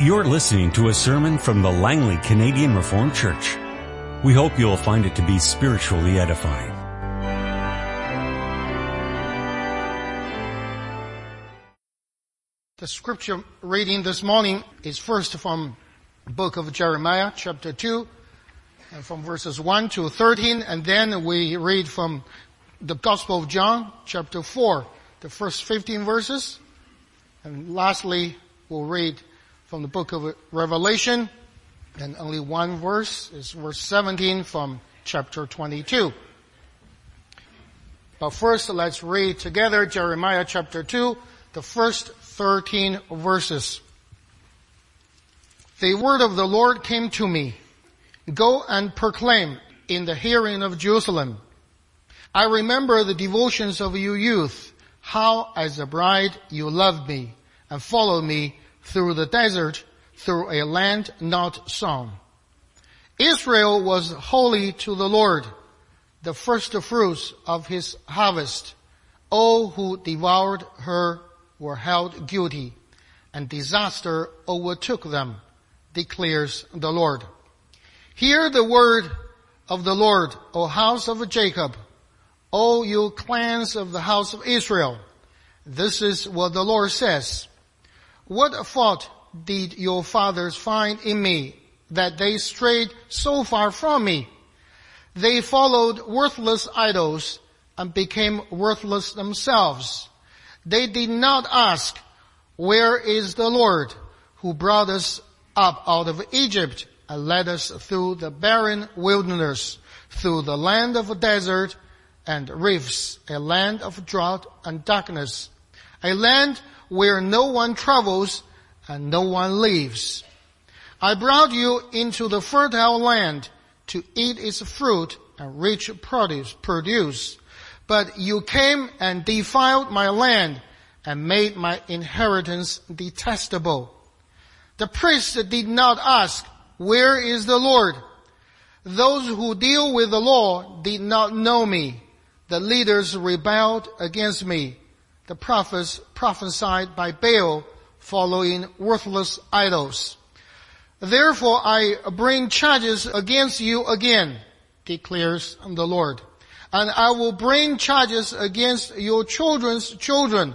You're listening to a sermon from the Langley Canadian Reformed Church. We hope you'll find it to be spiritually edifying. The scripture reading this morning is first from book of Jeremiah, chapter 2, and from verses 1 to 13, and then we read from the Gospel of John, chapter 4, the first 15 verses, and lastly, we'll read from the book of Revelation, and only one verse is verse 17 from chapter 22. But first, let's read together Jeremiah chapter 2, the first 13 verses. The word of the Lord came to me. Go and proclaim in the hearing of Jerusalem. I remember the devotions of your youth, how as a bride you loved me and followed me through the desert, through a land not sown. Israel was holy to the Lord, the first fruits of his harvest. All who devoured her were held guilty and disaster overtook them, declares the Lord. Hear the word of the Lord, O house of Jacob, O you clans of the house of Israel. This is what the Lord says. What fault did your fathers find in me that they strayed so far from me? They followed worthless idols and became worthless themselves. They did not ask, where is the Lord who brought us up out of Egypt and led us through the barren wilderness, through the land of desert and rifts, a land of drought and darkness, a land where no one travels and no one lives. I brought you into the fertile land to eat its fruit and rich produce. But you came and defiled my land and made my inheritance detestable. The priests did not ask, where is the Lord? Those who deal with the law did not know me. The leaders rebelled against me. The prophets prophesied by Baal following worthless idols. Therefore I bring charges against you again, declares the Lord. And I will bring charges against your children's children.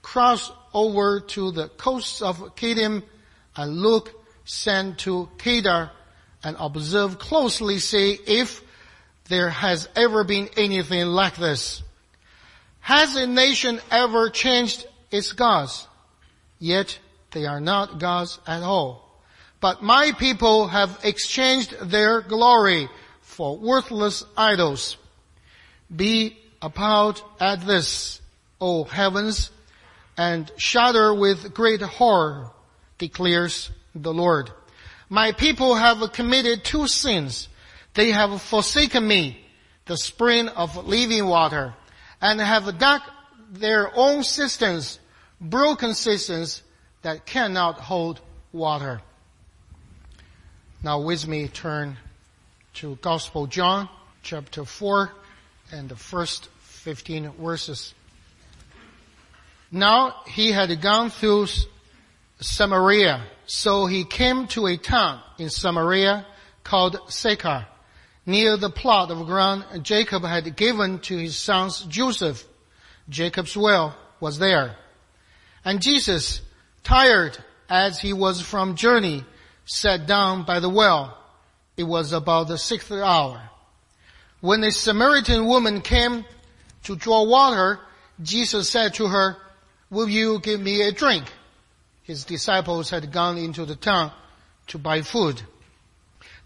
Cross over to the coasts of Kittim and look, send to Kedar and observe closely, see if there has ever been anything like this. Has a nation ever changed its gods? Yet they are not gods at all. But my people have exchanged their glory for worthless idols. Be appalled at this, O heavens, and shudder with great horror, declares the Lord. My people have committed two sins. They have forsaken me, the spring of living water, and have dug their own cisterns, broken cisterns that cannot hold water. Now with me turn to Gospel John chapter 4 and the first 15 verses. Now he had gone through Samaria, so he came to a town in Samaria called Sychar, near the plot of ground Jacob had given to his sons Joseph. Jacob's well was there. And Jesus, tired as he was from journey, sat down by the well. It was about the sixth hour. When a Samaritan woman came to draw water, Jesus said to her, will you give me a drink? His disciples had gone into the town to buy food.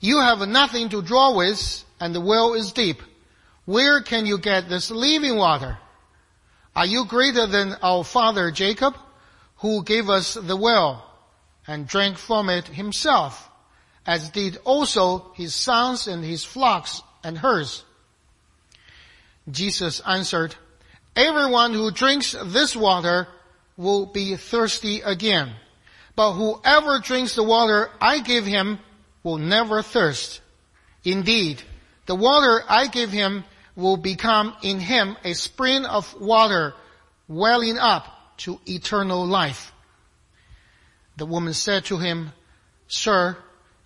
you have nothing to draw with and the well is deep. Where can you get this living water? Are you greater than our father Jacob who gave us the well and drank from it himself, as did also his sons and his flocks and herds. Jesus answered, Everyone who drinks this water will be thirsty again. But whoever drinks the water I give him will never thirst. Indeed, the water I give him will become in him a spring of water welling up to eternal life. The woman said to him, Sir,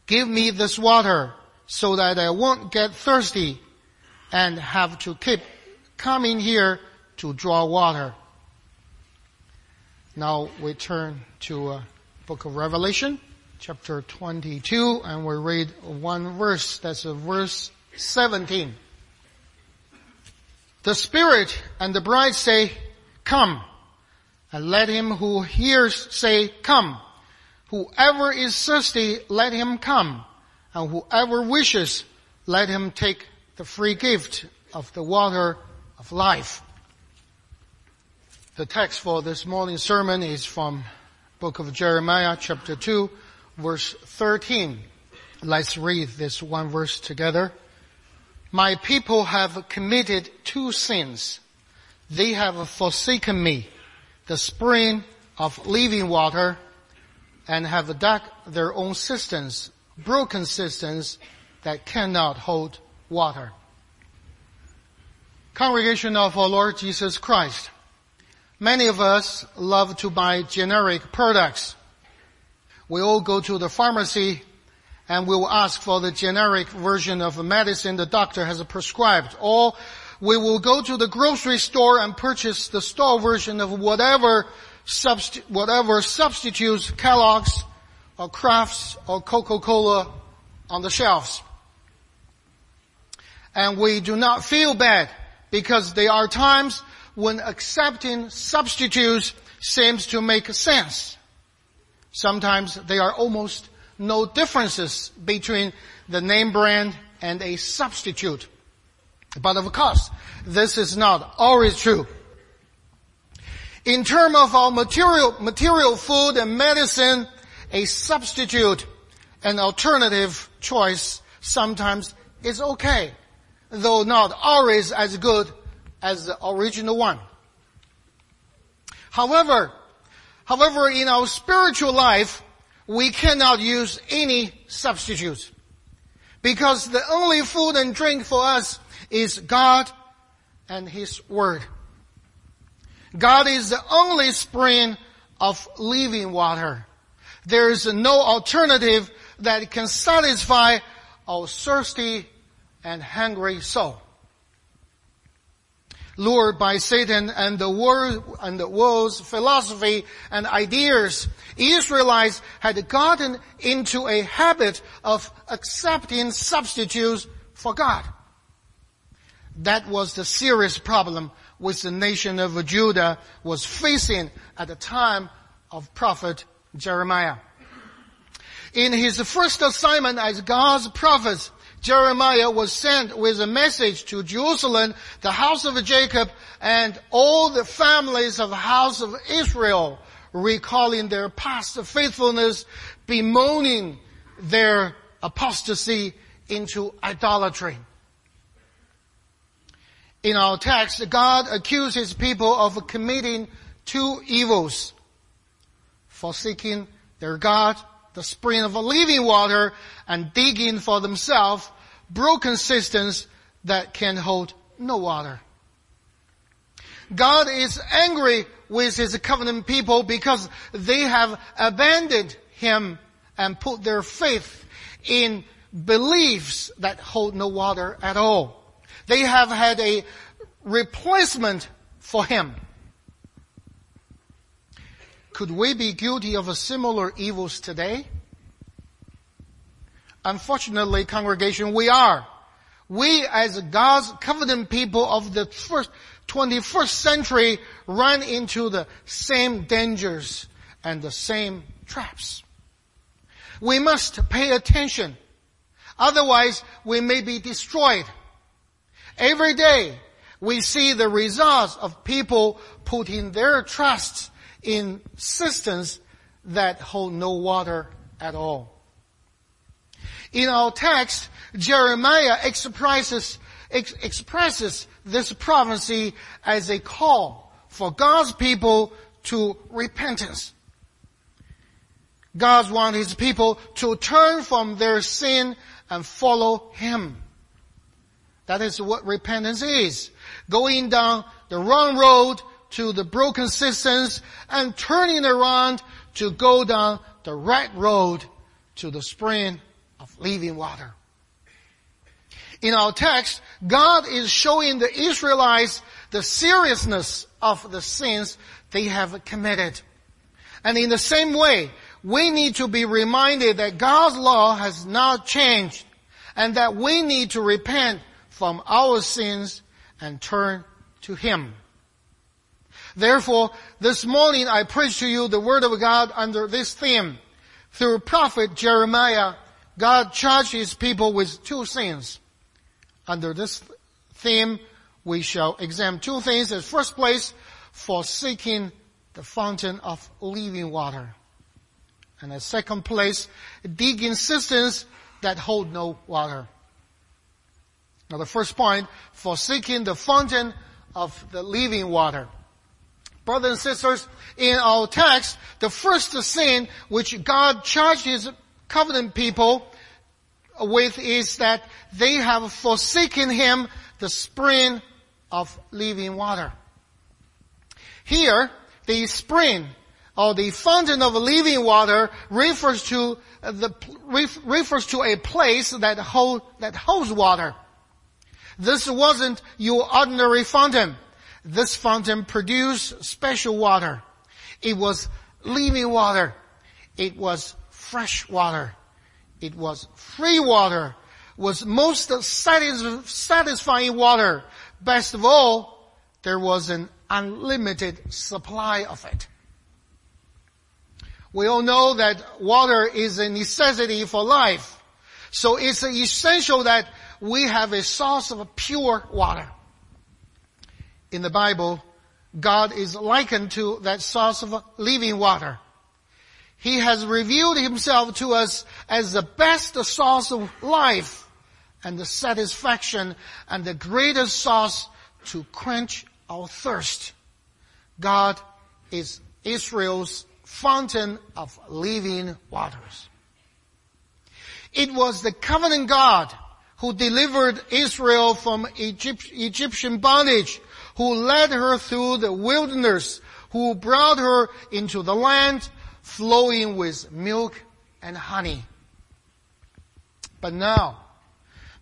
give me this water so that I won't get thirsty and have to keep coming here to draw water. Now we turn to uh, book of Revelation, chapter 22, and we read one verse. That's verse 17. The Spirit and the bride say, come. And let him who hears say, come. Whoever is thirsty, let him come. And whoever wishes, let him take the free gift of the water of life. The text for this morning's sermon is from book of Jeremiah chapter 2 verse 13. Let's read this one verse together. My people have committed two sins. They have forsaken me, the spring of living water, and have dug their own cisterns, broken cisterns that cannot hold water. Congregation of our Lord Jesus Christ. Many of us love to buy generic products. We all go to the pharmacy and we will ask for the generic version of a medicine the doctor has prescribed. Or we will go to the grocery store and purchase the store version of whatever subst- whatever substitutes Kellogg's or Kraft's or Coca-Cola on the shelves. And we do not feel bad because there are times when accepting substitutes seems to make sense. Sometimes there are almost no differences between the name brand and a substitute. But of course, this is not always true. In terms of our material, material food and medicine, a substitute, an alternative choice sometimes is okay, though not always as good as the original one. However, however, in our spiritual life, we cannot use any substitutes. Because the only food and drink for us is God and His Word. God is the only spring of living water. There is no alternative that can satisfy our thirsty and hungry soul lured by Satan and the world and the world's philosophy and ideas, Israelites had gotten into a habit of accepting substitutes for God. That was the serious problem which the nation of Judah was facing at the time of prophet Jeremiah. In his first assignment as God's prophet, Jeremiah was sent with a message to Jerusalem, the house of Jacob, and all the families of the house of Israel, recalling their past faithfulness, bemoaning their apostasy into idolatry. In our text, God accuses people of committing two evils. Forsaking their God the spring of living water and digging for themselves broken cisterns that can hold no water. God is angry with his covenant people because they have abandoned him and put their faith in beliefs that hold no water at all. They have had a replacement for him. Could we be guilty of a similar evils today? Unfortunately, congregation, we are. We as God's covenant people of the first 21st century run into the same dangers and the same traps. We must pay attention. Otherwise, we may be destroyed. Every day, we see the results of people putting their trust in cisterns that hold no water at all. In our text, Jeremiah expresses, ex- expresses this prophecy as a call for God's people to repentance. God wants His people to turn from their sin and follow Him. That is what repentance is. Going down the wrong road to the broken cisterns and turning around to go down the right road to the spring of living water. In our text, God is showing the Israelites the seriousness of the sins they have committed. And in the same way, we need to be reminded that God's law has not changed and that we need to repent from our sins and turn to Him. Therefore, this morning I preach to you the Word of God under this theme. Through prophet Jeremiah, God charged His people with two sins. Under this theme, we shall examine two things. In first place, forsaking the fountain of living water. And in second place, digging cisterns that hold no water. Now the first point, forsaking the fountain of the living water. Brothers and sisters, in our text, the first sin which God charged His covenant people with is that they have forsaken Him the spring of living water. Here, the spring or the fountain of living water refers to the refers to a place that hold that holds water. This wasn't your ordinary fountain. This fountain produced special water. It was living water. It was fresh water. It was free water. It Was most satisfying water. Best of all, there was an unlimited supply of it. We all know that water is a necessity for life. So it's essential that we have a source of pure water. In the Bible, God is likened to that source of living water. He has revealed himself to us as the best source of life and the satisfaction and the greatest source to quench our thirst. God is Israel's fountain of living waters. It was the covenant God who delivered Israel from Egypt, Egyptian bondage, who led her through the wilderness, who brought her into the land flowing with milk and honey. But now,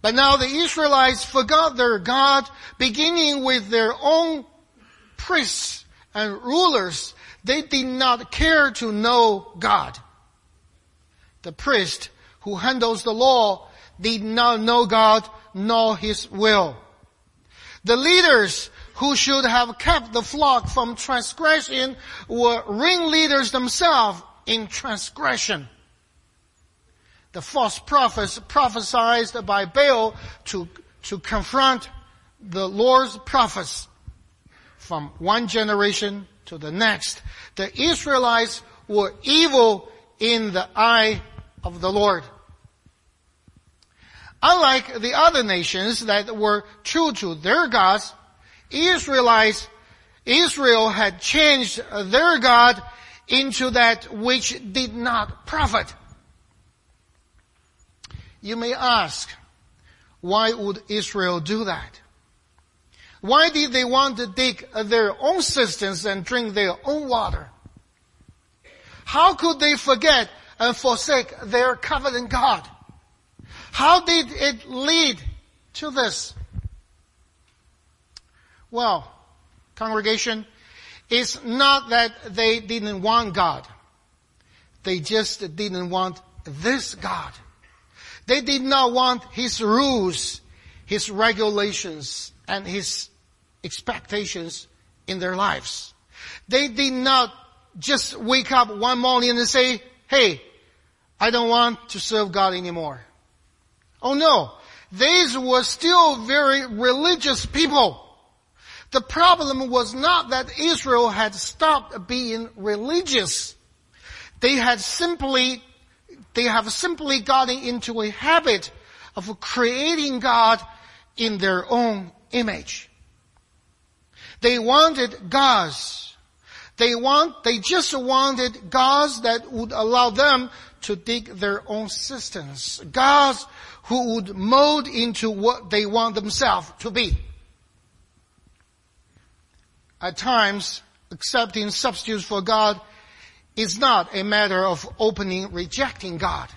but now the Israelites forgot their God, beginning with their own priests and rulers. They did not care to know God. The priest who handles the law did not know God nor His will. The leaders who should have kept the flock from transgression were ringleaders themselves in transgression. The false prophets prophesied by Baal to, to confront the Lord's prophets from one generation to the next. The Israelites were evil in the eye of the Lord. Unlike the other nations that were true to their gods, Israelites, Israel had changed their God into that which did not profit. You may ask, why would Israel do that? Why did they want to dig their own cisterns and drink their own water? How could they forget and forsake their covenant God? How did it lead to this? Well, congregation, it's not that they didn't want God. They just didn't want this God. They did not want His rules, His regulations, and His expectations in their lives. They did not just wake up one morning and say, hey, I don't want to serve God anymore. Oh no. These were still very religious people. The problem was not that Israel had stopped being religious. They had simply, they have simply gotten into a habit of creating God in their own image. They wanted gods. They want, they just wanted gods that would allow them to dig their own cisterns. Gods who would mold into what they want themselves to be. At times, accepting substitutes for God is not a matter of opening rejecting God.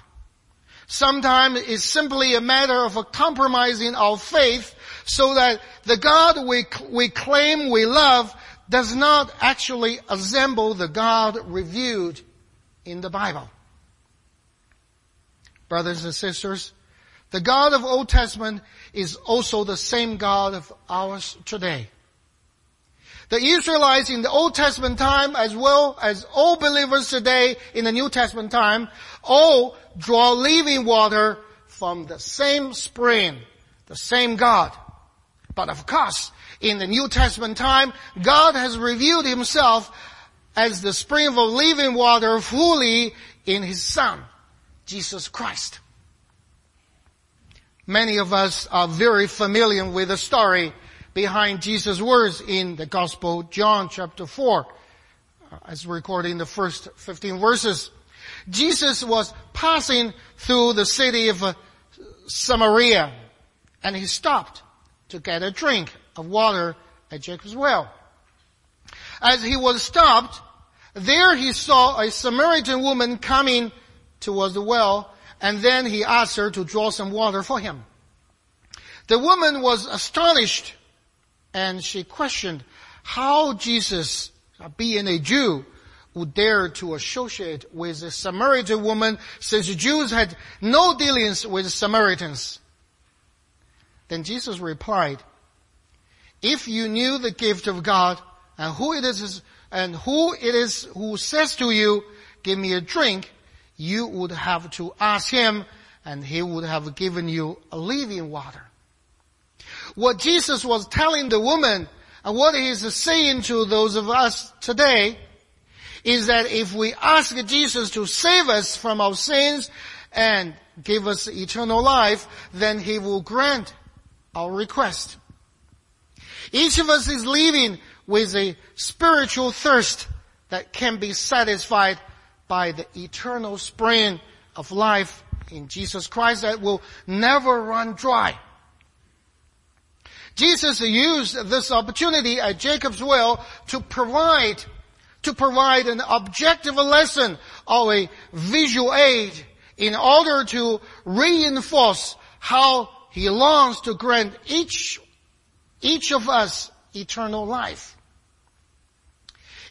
Sometimes it's simply a matter of compromising our faith so that the God we, we claim we love does not actually resemble the God revealed in the Bible. Brothers and sisters, the God of Old Testament is also the same God of ours today. The Israelites in the Old Testament time as well as all believers today in the New Testament time all draw living water from the same spring, the same God. But of course, in the New Testament time, God has revealed himself as the spring of living water fully in his Son, Jesus Christ. Many of us are very familiar with the story behind Jesus' words in the Gospel, John chapter 4, uh, as recorded in the first 15 verses. Jesus was passing through the city of uh, Samaria and he stopped to get a drink of water at Jacob's well. As he was stopped, there he saw a Samaritan woman coming towards the well and then he asked her to draw some water for him. The woman was astonished and she questioned how Jesus, uh, being a Jew, would dare to associate with a Samaritan woman since the Jews had no dealings with Samaritans. Then Jesus replied, if you knew the gift of God and who it is and who it is who says to you, give me a drink, you would have to ask him and he would have given you a living water. What Jesus was telling the woman and what he is saying to those of us today is that if we ask Jesus to save us from our sins and give us eternal life, then he will grant our request. Each of us is living with a spiritual thirst that can be satisfied by the eternal spring of life in Jesus Christ that will never run dry. Jesus used this opportunity at Jacob's well to provide, to provide an objective lesson or a visual aid in order to reinforce how he longs to grant each, each of us eternal life.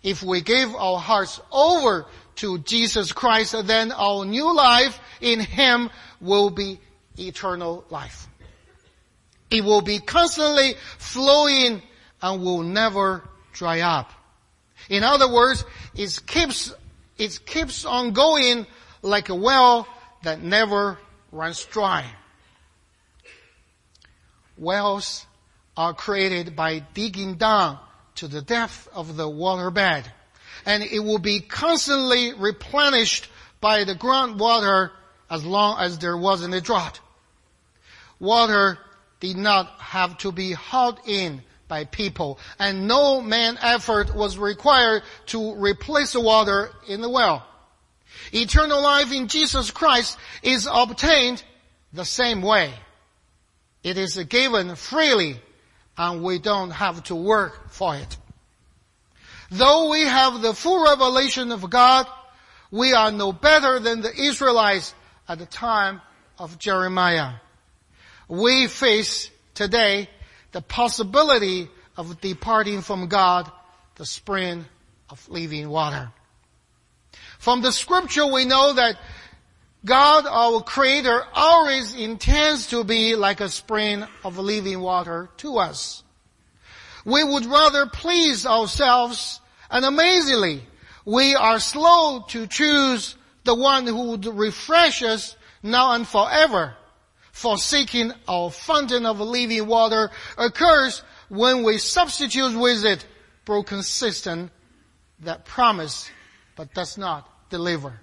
If we give our hearts over to Jesus Christ, then our new life in Him will be eternal life. It will be constantly flowing and will never dry up. In other words, it keeps, it keeps on going like a well that never runs dry. Wells are created by digging down to the depth of the waterbed and it will be constantly replenished by the groundwater as long as there wasn't a drought. Water did not have to be hauled in by people and no man effort was required to replace the water in the well. Eternal life in Jesus Christ is obtained the same way. It is given freely and we don't have to work for it. Though we have the full revelation of God, we are no better than the Israelites at the time of Jeremiah we face today the possibility of departing from God, the spring of living water. From the scripture we know that God, our creator, always intends to be like a spring of living water to us. We would rather please ourselves and amazingly, we are slow to choose the one who would refresh us now and forever forsaking our fountain of living water occurs when we substitute with it broken cistern that promise but does not deliver.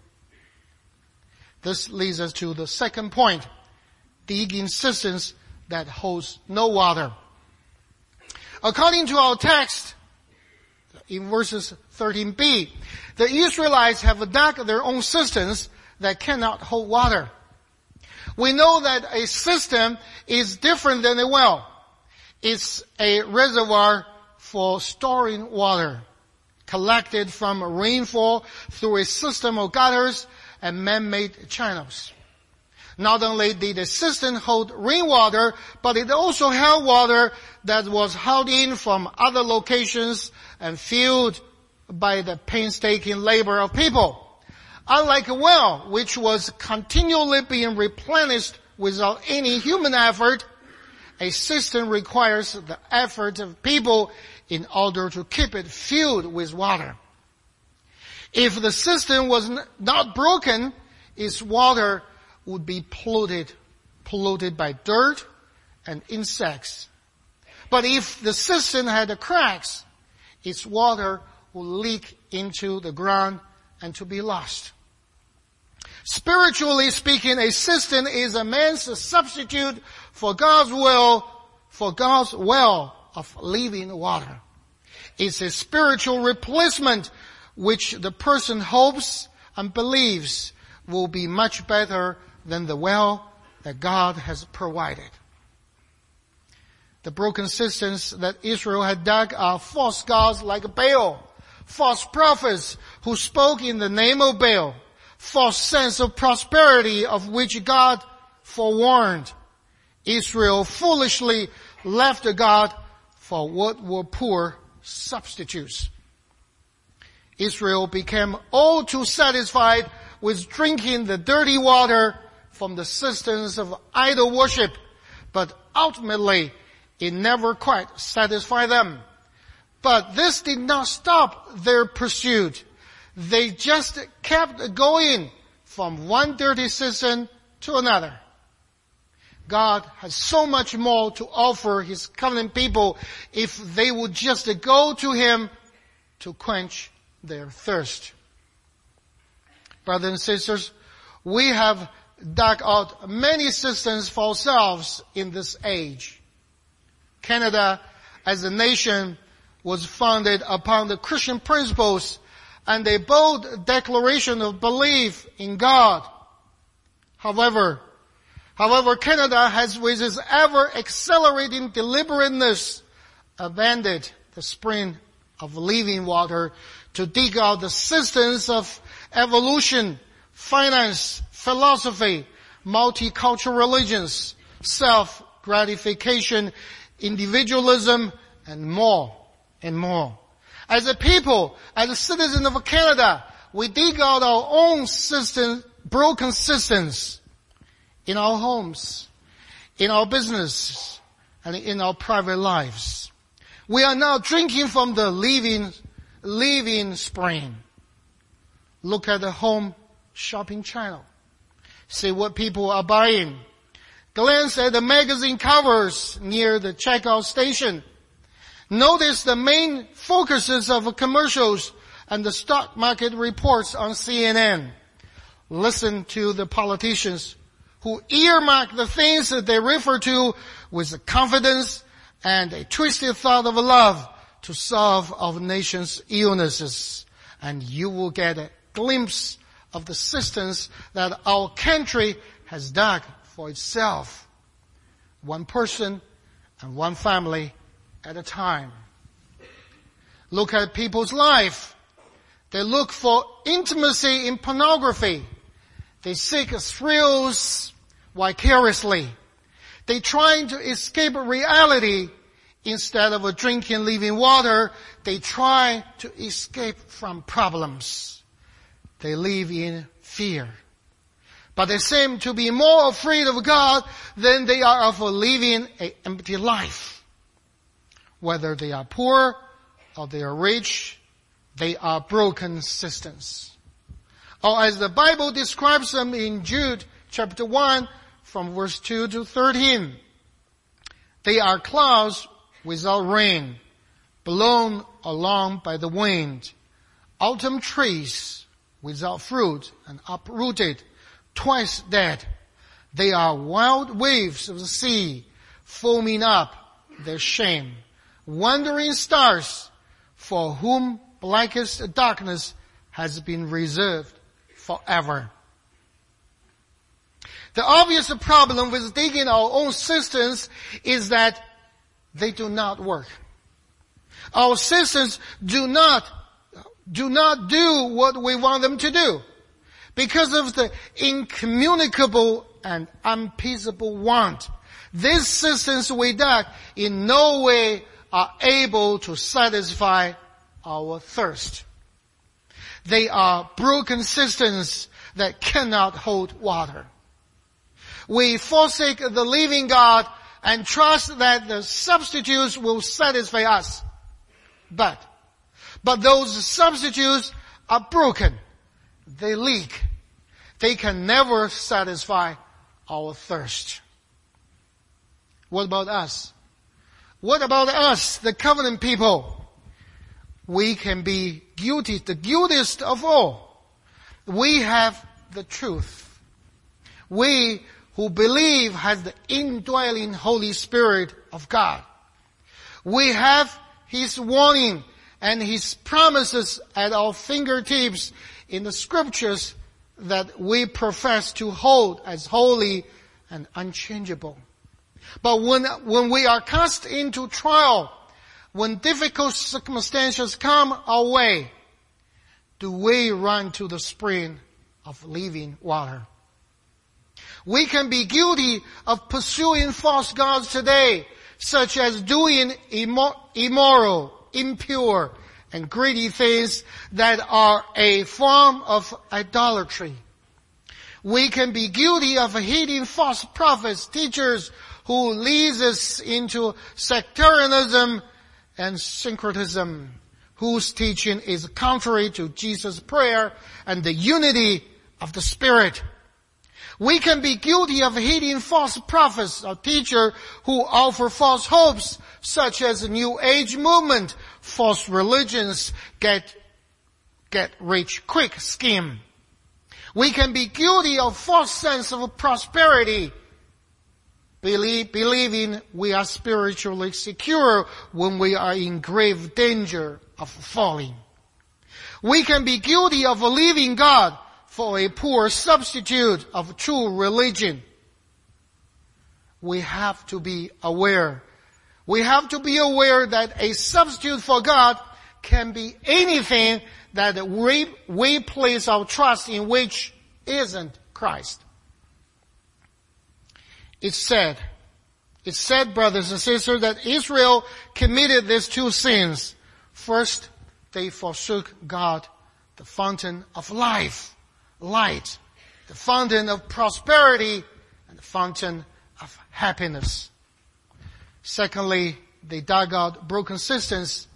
This leads us to the second point, digging cisterns that holds no water. According to our text, in verses 13b, the Israelites have dug their own cisterns that cannot hold water. We know that a cistern is different than a well. It's a reservoir for storing water collected from rainfall through a system of gutters and man-made channels. Not only did the cistern hold rainwater, but it also held water that was hauled in from other locations and filled by the painstaking labor of people. Unlike a well, which was continually being replenished without any human effort, a cistern requires the effort of people in order to keep it filled with water. If the cistern was not broken, its water would be polluted, polluted by dirt and insects. But if the cistern had cracks, its water would leak into the ground and to be lost. Spiritually speaking, a cistern is a man's substitute for God's will, for God's well of living water. It's a spiritual replacement which the person hopes and believes will be much better than the well that God has provided. The broken cisterns that Israel had dug are false gods like Baal, false prophets who spoke in the name of Baal, false sense of prosperity of which God forewarned. Israel foolishly left God for what were poor substitutes. Israel became all too satisfied with drinking the dirty water from the cisterns of idol worship, but ultimately it never quite satisfied them. But this did not stop their pursuit they just kept going from one dirty cistern to another. God has so much more to offer His covenant people if they would just go to Him to quench their thirst. Brothers and sisters, we have dug out many cisterns for ourselves in this age. Canada as a nation was founded upon the Christian principles and a bold declaration of belief in God. However, however, Canada has with its ever accelerating deliberateness abandoned the spring of living water to dig out the cisterns of evolution, finance, philosophy, multicultural religions, self-gratification, individualism, and more and more. As a people, as a citizen of Canada, we dig out our own cistern, broken cisterns in our homes, in our business, and in our private lives. We are now drinking from the living, living spring. Look at the home shopping channel. See what people are buying. Glance at the magazine covers near the checkout station Notice the main focuses of commercials and the stock market reports on CNN. Listen to the politicians who earmark the things that they refer to with confidence and a twisted thought of love to solve our nation's illnesses. And you will get a glimpse of the cisterns that our country has dug for itself. One person and one family at a time. Look at people's life. They look for intimacy in pornography. They seek thrills vicariously. They try to escape reality instead of drinking living water. They try to escape from problems. They live in fear. But they seem to be more afraid of God than they are of living an empty life. Whether they are poor or they are rich, they are broken cisterns. Or as the Bible describes them in Jude chapter 1 from verse 2 to 13. They are clouds without rain, blown along by the wind, autumn trees without fruit and uprooted, twice dead. They are wild waves of the sea, foaming up their shame. Wandering stars, for whom blackest darkness has been reserved forever. The obvious problem with digging our own cisterns is that they do not work. Our cisterns do not, do not do what we want them to do because of the incommunicable and unpeaceable want. These cisterns we dug in no way are able to satisfy our thirst. They are broken cisterns that cannot hold water we forsake the living God and trust that the substitutes will satisfy us. But, but those substitutes are broken. They leak. They can never satisfy our thirst. What about us? What about us, the covenant people? We can be guilty, the guiltiest of all. We have the truth. We who believe has the indwelling Holy Spirit of God. We have His warning and His promises at our fingertips in the scriptures that we profess to hold as holy and unchangeable. But when, when we are cast into trial, when difficult circumstances come our way, do we run to the spring of living water? We can be guilty of pursuing false gods today, such as doing immoral, impure, and greedy things that are a form of idolatry. We can be guilty of heeding false prophets, teachers who leads us into sectarianism and syncretism, whose teaching is contrary to Jesus' prayer and the unity of the Spirit. We can be guilty of heeding false prophets or teachers who offer false hopes, such as the New Age movement, false religions, get, get rich quick scheme. We can be guilty of false sense of prosperity, believe, believing we are spiritually secure when we are in grave danger of falling. We can be guilty of believing God for a poor substitute of true religion. We have to be aware. We have to be aware that a substitute for God can be anything that we, we place our trust in which isn't Christ. It's said, it's said, brothers and sisters, that Israel committed these two sins. First, they forsook God, the fountain of life light, the fountain of prosperity, and the fountain of happiness. Secondly, they dug out broken cisterns.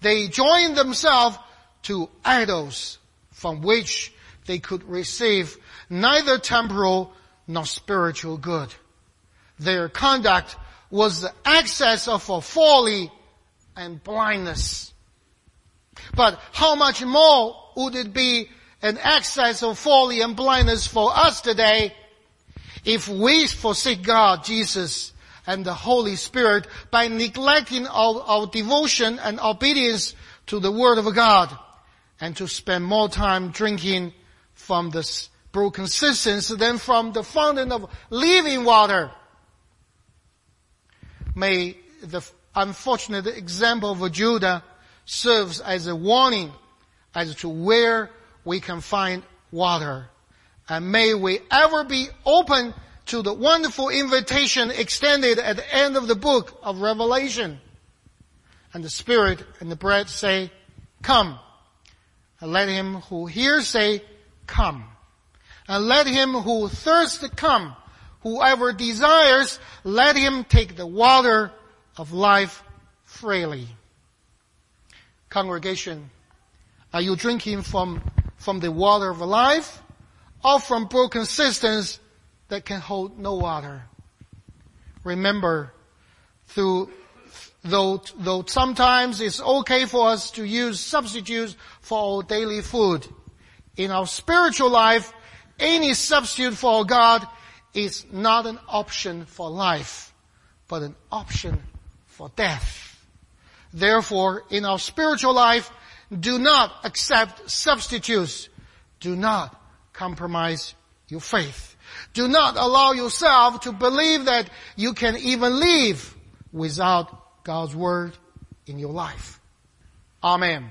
They joined themselves to idols from which they could receive neither temporal nor spiritual good. Their conduct was the excess of folly and blindness. But how much more would it be an excess of folly and blindness for us today if we forsake God, Jesus, and the Holy Spirit by neglecting our, our devotion and obedience to the Word of God and to spend more time drinking from the broken cisterns than from the fountain of living water. May the unfortunate example of Judah serves as a warning as to where we can find water. And may we ever be open to the wonderful invitation extended at the end of the book of Revelation. And the Spirit and the bread say, come. And let him who hears say, come. And let him who thirsts come. Whoever desires, let him take the water of life freely. Congregation, are you drinking from from the water of life or from broken cisterns that can hold no water. Remember, through, though, though sometimes it's okay for us to use substitutes for our daily food, In our spiritual life, any substitute for God is not an option for life, but an option for death. Therefore, in our spiritual life, do not accept substitutes. Do not compromise your faith. Do not allow yourself to believe that you can even live without God's Word in your life. Amen.